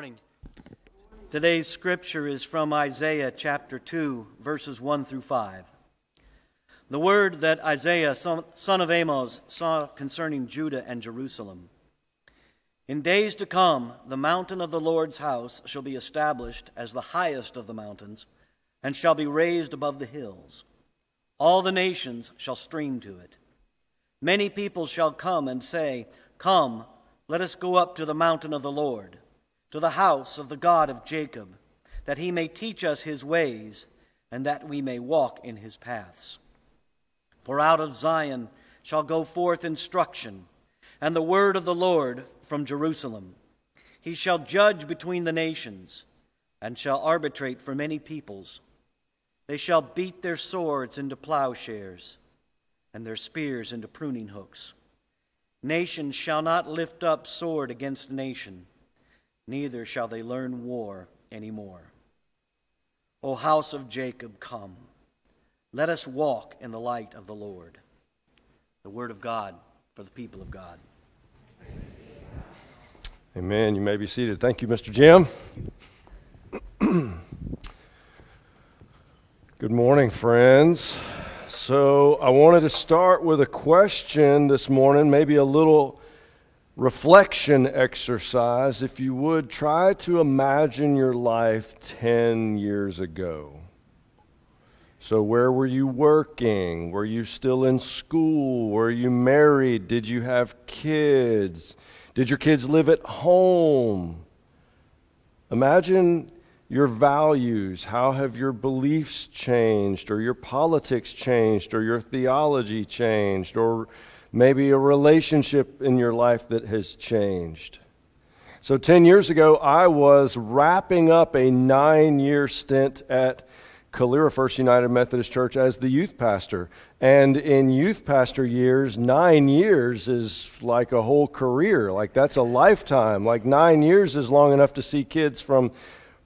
morning. Today's scripture is from Isaiah chapter 2, verses 1 through 5. The word that Isaiah, son of Amos, saw concerning Judah and Jerusalem. In days to come, the mountain of the Lord's house shall be established as the highest of the mountains, and shall be raised above the hills. All the nations shall stream to it. Many people shall come and say, Come, let us go up to the mountain of the Lord, to the house of the God of Jacob, that he may teach us his ways, and that we may walk in his paths. For out of Zion shall go forth instruction, and the word of the Lord from Jerusalem. He shall judge between the nations, and shall arbitrate for many peoples. They shall beat their swords into plowshares, and their spears into pruning hooks. Nation shall not lift up sword against nation, neither shall they learn war any more. O house of Jacob, come. Let us walk in the light of the Lord. The word of God for the people of God. Amen. You may be seated. Thank you, Mr. Jim. Good morning, friends. So, I wanted to start with a question this morning, maybe a little reflection exercise. If you would, try to imagine your life 10 years ago. So, where were you working? Were you still in school? Were you married? Did you have kids? Did your kids live at home? Imagine your values. How have your beliefs changed, or your politics changed, or your theology changed, or maybe a relationship in your life that has changed? So, 10 years ago, I was wrapping up a nine year stint at Calera First United Methodist Church as the youth pastor. And in youth pastor years, nine years is like a whole career. Like that's a lifetime. Like nine years is long enough to see kids from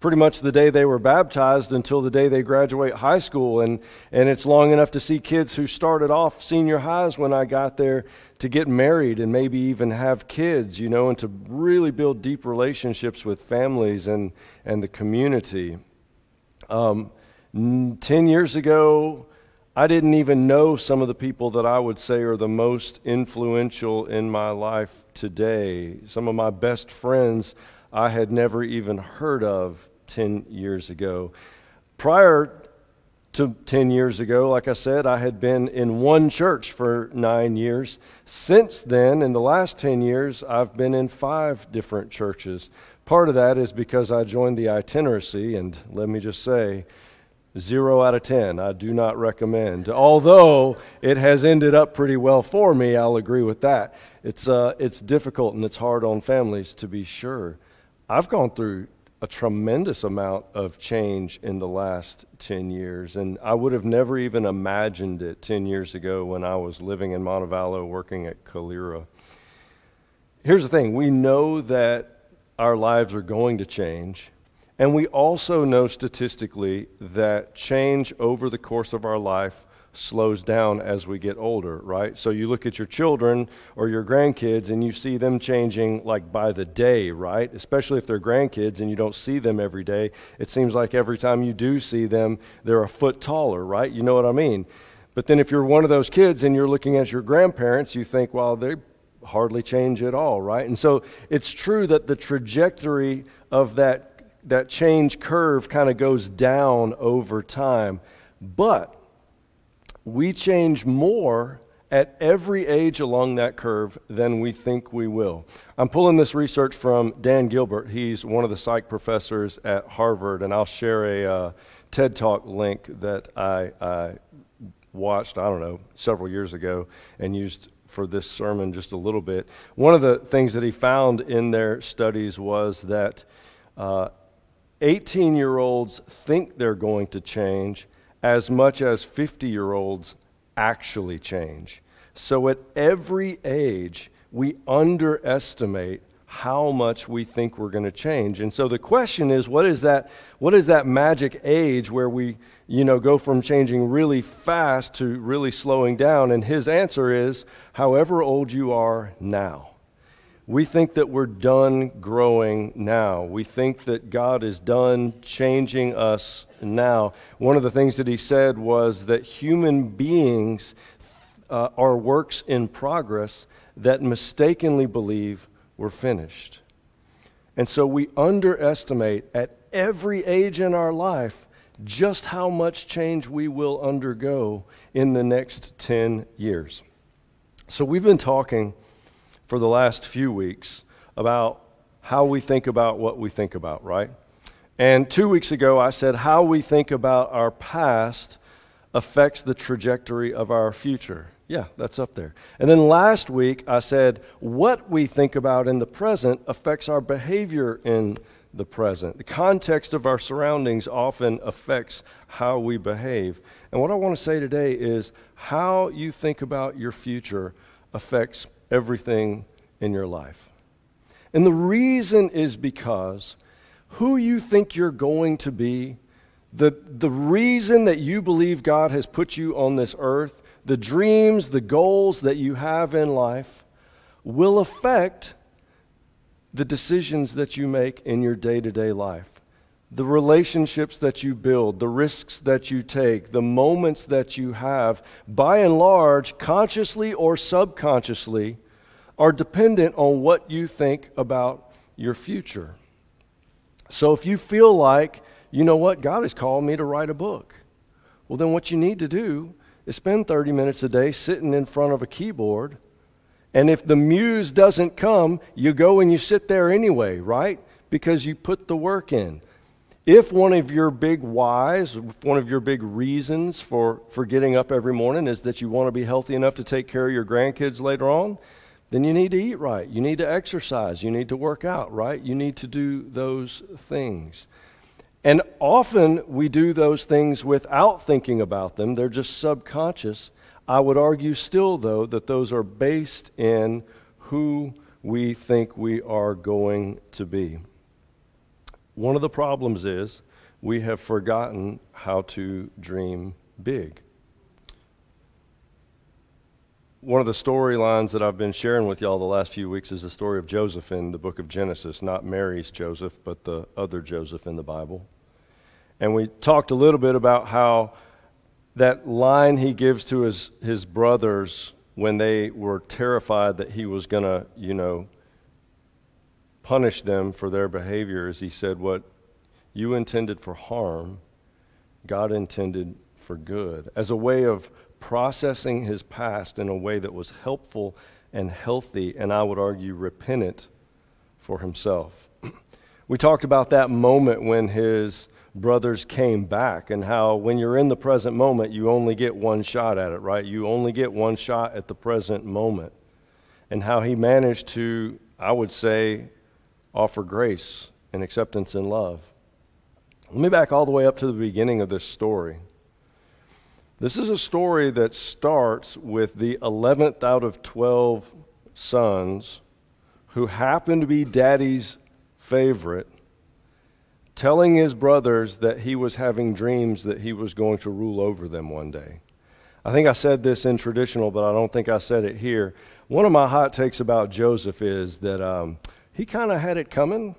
pretty much the day they were baptized until the day they graduate high school. And, and it's long enough to see kids who started off senior highs when I got there to get married and maybe even have kids, you know, and to really build deep relationships with families and, and the community. Um, 10 years ago, I didn't even know some of the people that I would say are the most influential in my life today. Some of my best friends I had never even heard of 10 years ago. Prior to 10 years ago, like I said, I had been in one church for nine years. Since then, in the last 10 years, I've been in five different churches. Part of that is because I joined the itinerancy, and let me just say, Zero out of 10. I do not recommend. Although it has ended up pretty well for me, I'll agree with that. It's, uh, it's difficult and it's hard on families to be sure. I've gone through a tremendous amount of change in the last 10 years, and I would have never even imagined it 10 years ago when I was living in Montevallo working at Calera. Here's the thing. We know that our lives are going to change. And we also know statistically that change over the course of our life slows down as we get older, right? So you look at your children or your grandkids and you see them changing like by the day, right? Especially if they're grandkids and you don't see them every day. It seems like every time you do see them, they're a foot taller, right? You know what I mean? But then if you're one of those kids and you're looking at your grandparents, you think, well, they hardly change at all, right? And so it's true that the trajectory of that that change curve kind of goes down over time. But we change more at every age along that curve than we think we will. I'm pulling this research from Dan Gilbert. He's one of the psych professors at Harvard, and I'll share a uh, TED Talk link that I, I watched, I don't know, several years ago and used for this sermon just a little bit. One of the things that he found in their studies was that uh, 18 year olds think they're going to change as much as 50 year olds actually change. So at every age, we underestimate how much we think we're going to change. And so the question is what is that what is that magic age where we, you know, go from changing really fast to really slowing down? And his answer is however old you are now We think that we're done growing now. We think that God is done changing us now. One of the things that he said was that human beings uh, are works in progress that mistakenly believe we're finished. And so we underestimate at every age in our life just how much change we will undergo in the next 10 years. So we've been talking for the last few weeks about how we think about what we think about, right? And two weeks ago, I said how we think about our past affects the trajectory of our future. Yeah, that's up there. And then last week, I said what we think about in the present affects our behavior in the present. The context of our surroundings often affects how we behave. And what I want to say today is how you think about your future affects everything in your life. And the reason is because who you think you're going to be, the, the reason that you believe God has put you on this earth, the dreams, the goals that you have in life will affect the decisions that you make in your day to day life. The relationships that you build, the risks that you take, the moments that you have, by and large, consciously or subconsciously, are dependent on what you think about your future. So if you feel like, you know what, God has called me to write a book, well, then what you need to do is spend 30 minutes a day sitting in front of a keyboard. And if the muse doesn't come, you go and you sit there anyway, right? Because you put the work in. If one of your big whys, one of your big reasons for, for getting up every morning is that you want to be healthy enough to take care of your grandkids later on, then you need to eat right. You need to exercise. You need to work out, right? You need to do those things. And often we do those things without thinking about them, they're just subconscious. I would argue still, though, that those are based in who we think we are going to be. One of the problems is we have forgotten how to dream big. One of the storylines that I've been sharing with y'all the last few weeks is the story of Joseph in the book of Genesis, not Mary's Joseph, but the other Joseph in the Bible. And we talked a little bit about how that line he gives to his, his brothers when they were terrified that he was going to, you know, punish them for their behavior is he said, What you intended for harm, God intended for good, as a way of processing his past in a way that was helpful and healthy, and I would argue repentant for himself. we talked about that moment when his brothers came back and how when you're in the present moment, you only get one shot at it, right? You only get one shot at the present moment. And how he managed to, I would say, offer grace and acceptance and love. Let me back all the way up to the beginning of this story. This is a story that starts with the 11th out of 12 sons who happen to be daddy's favorite, telling his brothers that he was having dreams that he was going to rule over them one day. I think I said this in traditional, but I don't think I said it here. One of my hot takes about Joseph is that um, he kind of had it coming.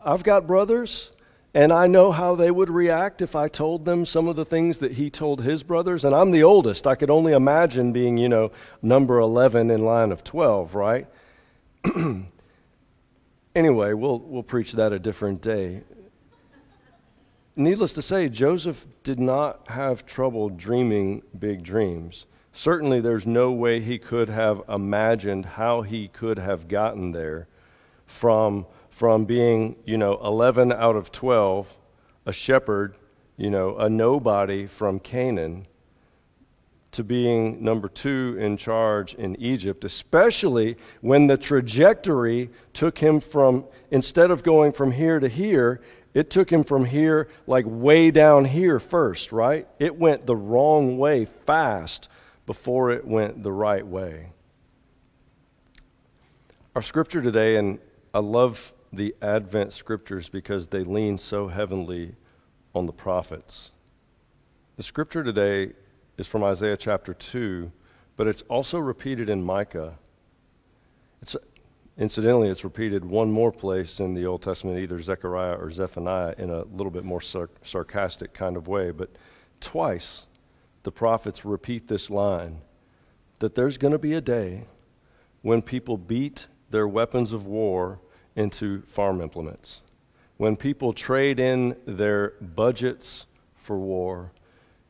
I've got brothers. And I know how they would react if I told them some of the things that he told his brothers. And I'm the oldest. I could only imagine being, you know, number 11 in line of 12, right? anyway, we'll, we'll preach that a different day. Needless to say, Joseph did not have trouble dreaming big dreams. Certainly, there's no way he could have imagined how he could have gotten there from from being, you know, 11 out of 12, a shepherd, you know, a nobody from Canaan, to being number two in charge in Egypt, especially when the trajectory took him from, instead of going from here to here, it took him from here, like way down here first, right? It went the wrong way fast before it went the right way. Our scripture today, and I love the Advent scriptures because they lean so heavily on the prophets. The scripture today is from Isaiah chapter 2, but it's also repeated in Micah. It's Incidentally, it's repeated one more place in the Old Testament, either Zechariah or Zephaniah, in a little bit more sar- sarcastic kind of way. But twice the prophets repeat this line that there's going to be a day when people beat their weapons of war into farm implements, when people trade in their budgets for war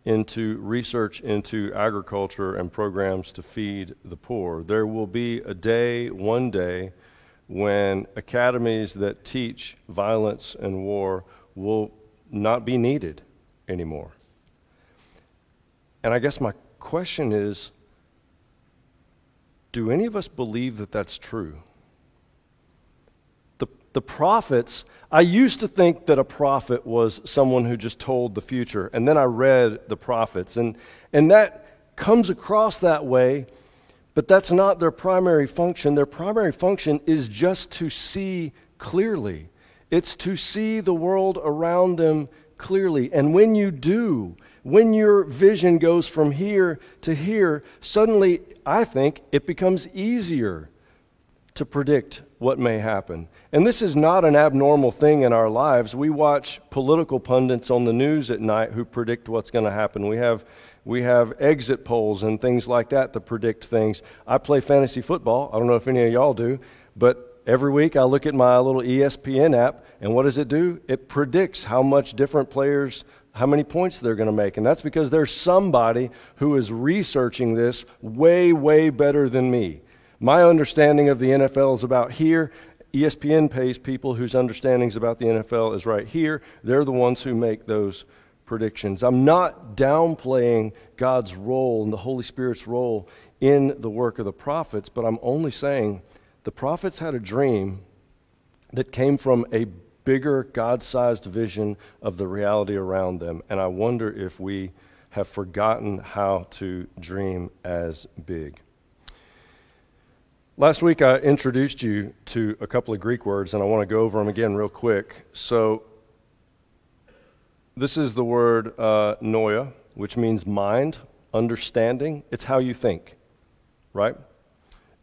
into research into agriculture and programs to feed the poor. There will be a day, one day, when academies that teach violence and war will not be needed anymore. And I guess my question is do any of us believe that that's true? The prophets, I used to think that a prophet was someone who just told the future. And then I read the prophets. And, and that comes across that way, but that's not their primary function. Their primary function is just to see clearly, it's to see the world around them clearly. And when you do, when your vision goes from here to here, suddenly, I think, it becomes easier to predict what may happen. And this is not an abnormal thing in our lives. We watch political pundits on the news at night who predict what's going to happen. We have, we have exit polls and things like that to predict things. I play fantasy football. I don't know if any of y'all do, but every week I look at my little ESPN app, and what does it do? It predicts how much different players how many points they're going to make. And that's because there's somebody who is researching this way, way better than me. My understanding of the NFL is about here. ESPN pays people whose understandings about the NFL is right here. They're the ones who make those predictions. I'm not downplaying God's role and the Holy Spirit's role in the work of the prophets, but I'm only saying the prophets had a dream that came from a bigger God sized vision of the reality around them. And I wonder if we have forgotten how to dream as big. Last week, I introduced you to a couple of Greek words, and I want to go over them again real quick. So, this is the word uh, noia, which means mind, understanding. It's how you think, right?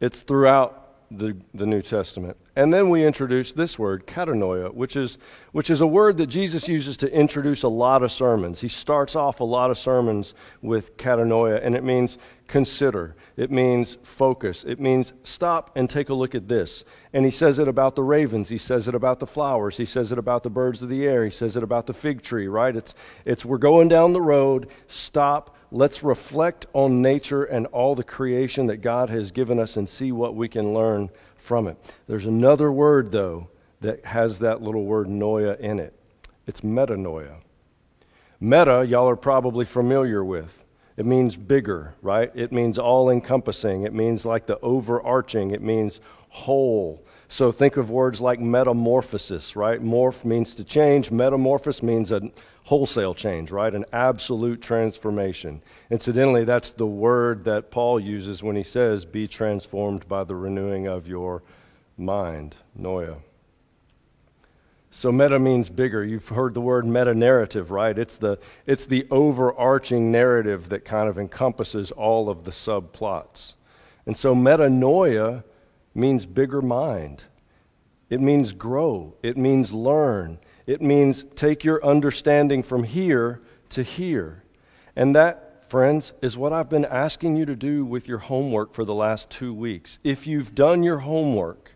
It's throughout the, the New Testament. And then we introduce this word, katanoia, which is, which is a word that Jesus uses to introduce a lot of sermons. He starts off a lot of sermons with katanoia, and it means consider, it means focus, it means stop and take a look at this. And he says it about the ravens, he says it about the flowers, he says it about the birds of the air, he says it about the fig tree, right? It's, it's we're going down the road, stop, let's reflect on nature and all the creation that God has given us and see what we can learn from it. There's another word, though, that has that little word noia in it. It's metanoia. Meta, y'all are probably familiar with. It means bigger, right? It means all encompassing. It means like the overarching. It means whole. So think of words like metamorphosis, right? Morph means to change. Metamorphosis means a wholesale change, right? An absolute transformation. Incidentally, that's the word that Paul uses when he says, be transformed by the renewing of your mind, noia. So meta means bigger. You've heard the word meta narrative, right? It's the, it's the overarching narrative that kind of encompasses all of the subplots. And so metanoia means bigger mind. It means grow. It means learn. It means take your understanding from here to here. And that, friends, is what I've been asking you to do with your homework for the last two weeks. If you've done your homework,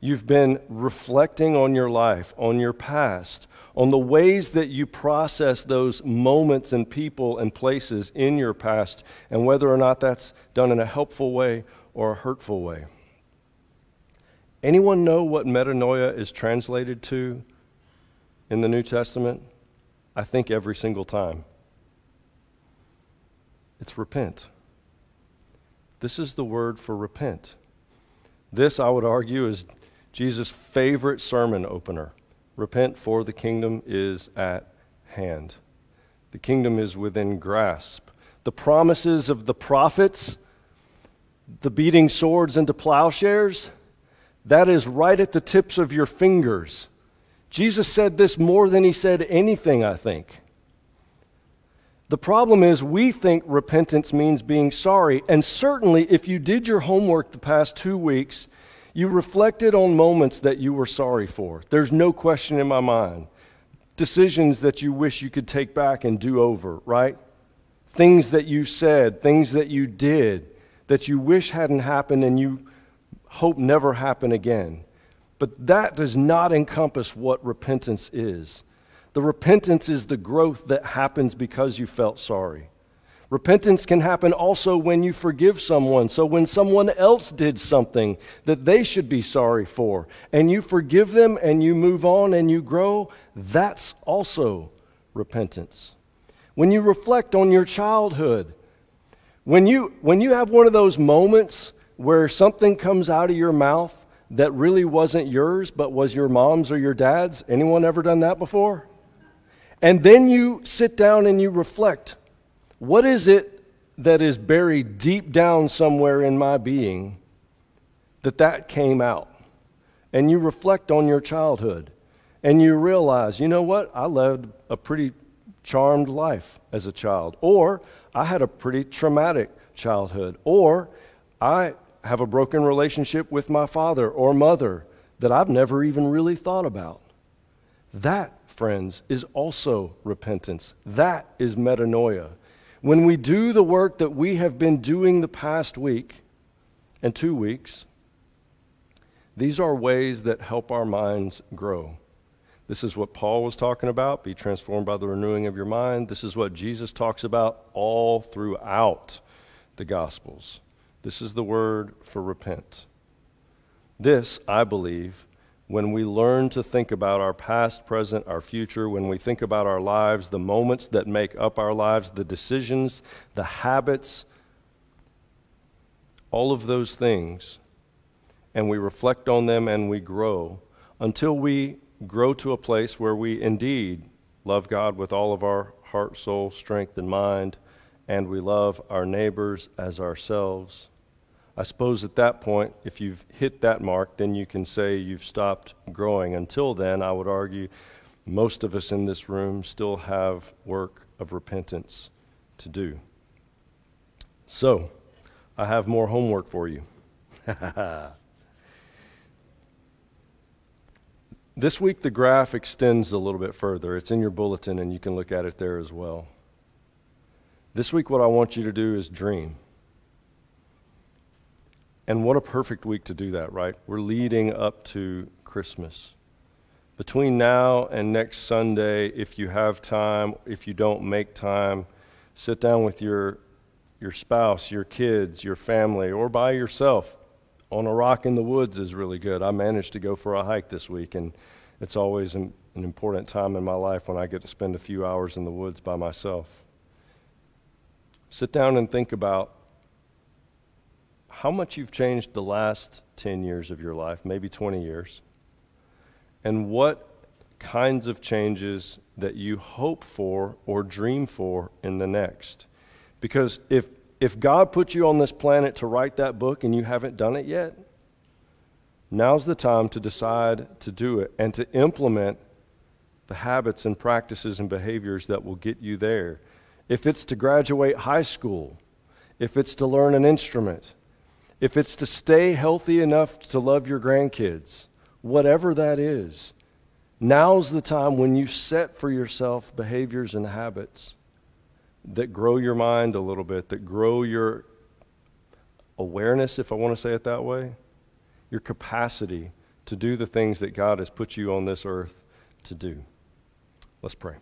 you've been reflecting on your life, on your past, on the ways that you process those moments and people and places in your past, and whether or not that's done in a helpful way or a hurtful way. Anyone know what metanoia is translated to in the New Testament? I think every single time. It's repent. This is the word for repent. This, I would argue, is Jesus' favorite sermon opener. Repent, for the kingdom is at hand. The kingdom is within grasp. The promises of the prophets, the beating swords into plowshares, that is right at the tips of your fingers. Jesus said this more than he said anything, I think. The problem is, we think repentance means being sorry. And certainly, if you did your homework the past two weeks, you reflected on moments that you were sorry for. There's no question in my mind. Decisions that you wish you could take back and do over, right? Things that you said, things that you did that you wish hadn't happened and you hope never happen again. But that does not encompass what repentance is. The repentance is the growth that happens because you felt sorry. Repentance can happen also when you forgive someone. So, when someone else did something that they should be sorry for, and you forgive them and you move on and you grow, that's also repentance. When you reflect on your childhood, when you, when you have one of those moments where something comes out of your mouth that really wasn't yours but was your mom's or your dad's, anyone ever done that before? And then you sit down and you reflect what is it that is buried deep down somewhere in my being that that came out? And you reflect on your childhood and you realize, you know what? I led a pretty charmed life as a child. Or I had a pretty traumatic childhood. Or I have a broken relationship with my father or mother that I've never even really thought about. That friends, is also repentance. That is metanoia. When we do the work that we have been doing the past week and two weeks, these are ways that help our minds grow. This is what Paul was talking about be transformed by the renewing of your mind. This is what Jesus talks about all throughout the Gospels. This is the word for repent. This, I believe, when we learn to think about our past, present, our future, when we think about our lives, the moments that make up our lives, the decisions, the habits, all of those things, and we reflect on them and we grow until we grow to a place where we indeed love God with all of our heart, soul, strength, and mind, and we love our neighbors as ourselves I suppose at that point, if you've hit that mark, then you can say you've stopped growing. Until then, I would argue most of us in this room still have work of repentance to do. So, I have more homework for you. this week, the graph extends a little bit further. It's in your bulletin, and you can look at it there as well. This week, what I want you to do is dream. And what a perfect week to do that, right? We're leading up to Christmas. Between now and next Sunday, if you have time, if you don't make time, sit down with your, your spouse, your kids, your family, or by yourself. On a rock in the woods is really good. I managed to go for a hike this week, and it's always an, an important time in my life when I get to spend a few hours in the woods by myself. Sit down and think about how much you've changed the last 10 years of your life, maybe 20 years, and what kinds of changes that you hope for or dream for in the next. Because if, if God put you on this planet to write that book and you haven't done it yet, now's the time to decide to do it and to implement the habits and practices and behaviors that will get you there. If it's to graduate high school, if it's to learn an instrument, if it's to stay healthy enough to love your grandkids, whatever that is, now's the time when you set for yourself behaviors and habits that grow your mind a little bit, that grow your awareness, if I want to say it that way, your capacity to do the things that God has put you on this earth to do. Let's pray.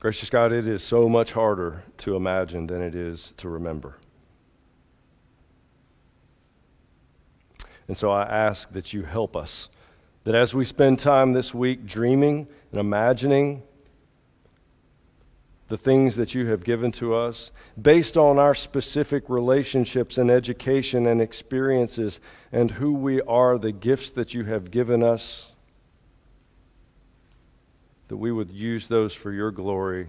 Gracious God, it is so much harder to imagine than it is to remember. And so I ask that you help us, that as we spend time this week dreaming and imagining the things that you have given to us, based on our specific relationships and education and experiences and who we are, the gifts that you have given us that we would use those for your glory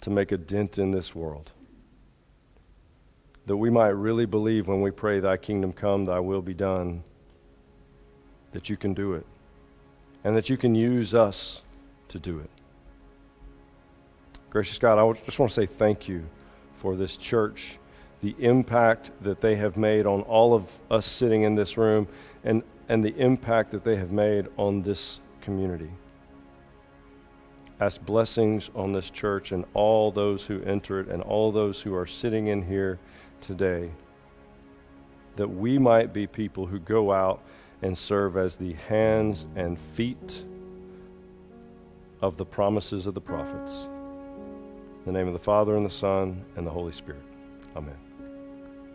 to make a dent in this world. That we might really believe when we pray, Thy kingdom come, Thy will be done, that you can do it. and that you can use us to do it. Gracious God, I just want to say thank you for this church, the impact that they have made on all of us sitting in this room, and, and the impact that they have made on this community. Ask blessings on this church and all those who enter it and all those who are sitting in here today, that we might be people who go out and serve as the hands and feet of the promises of the prophets. In the name of the Father, and the Son, and the Holy Spirit. Amen.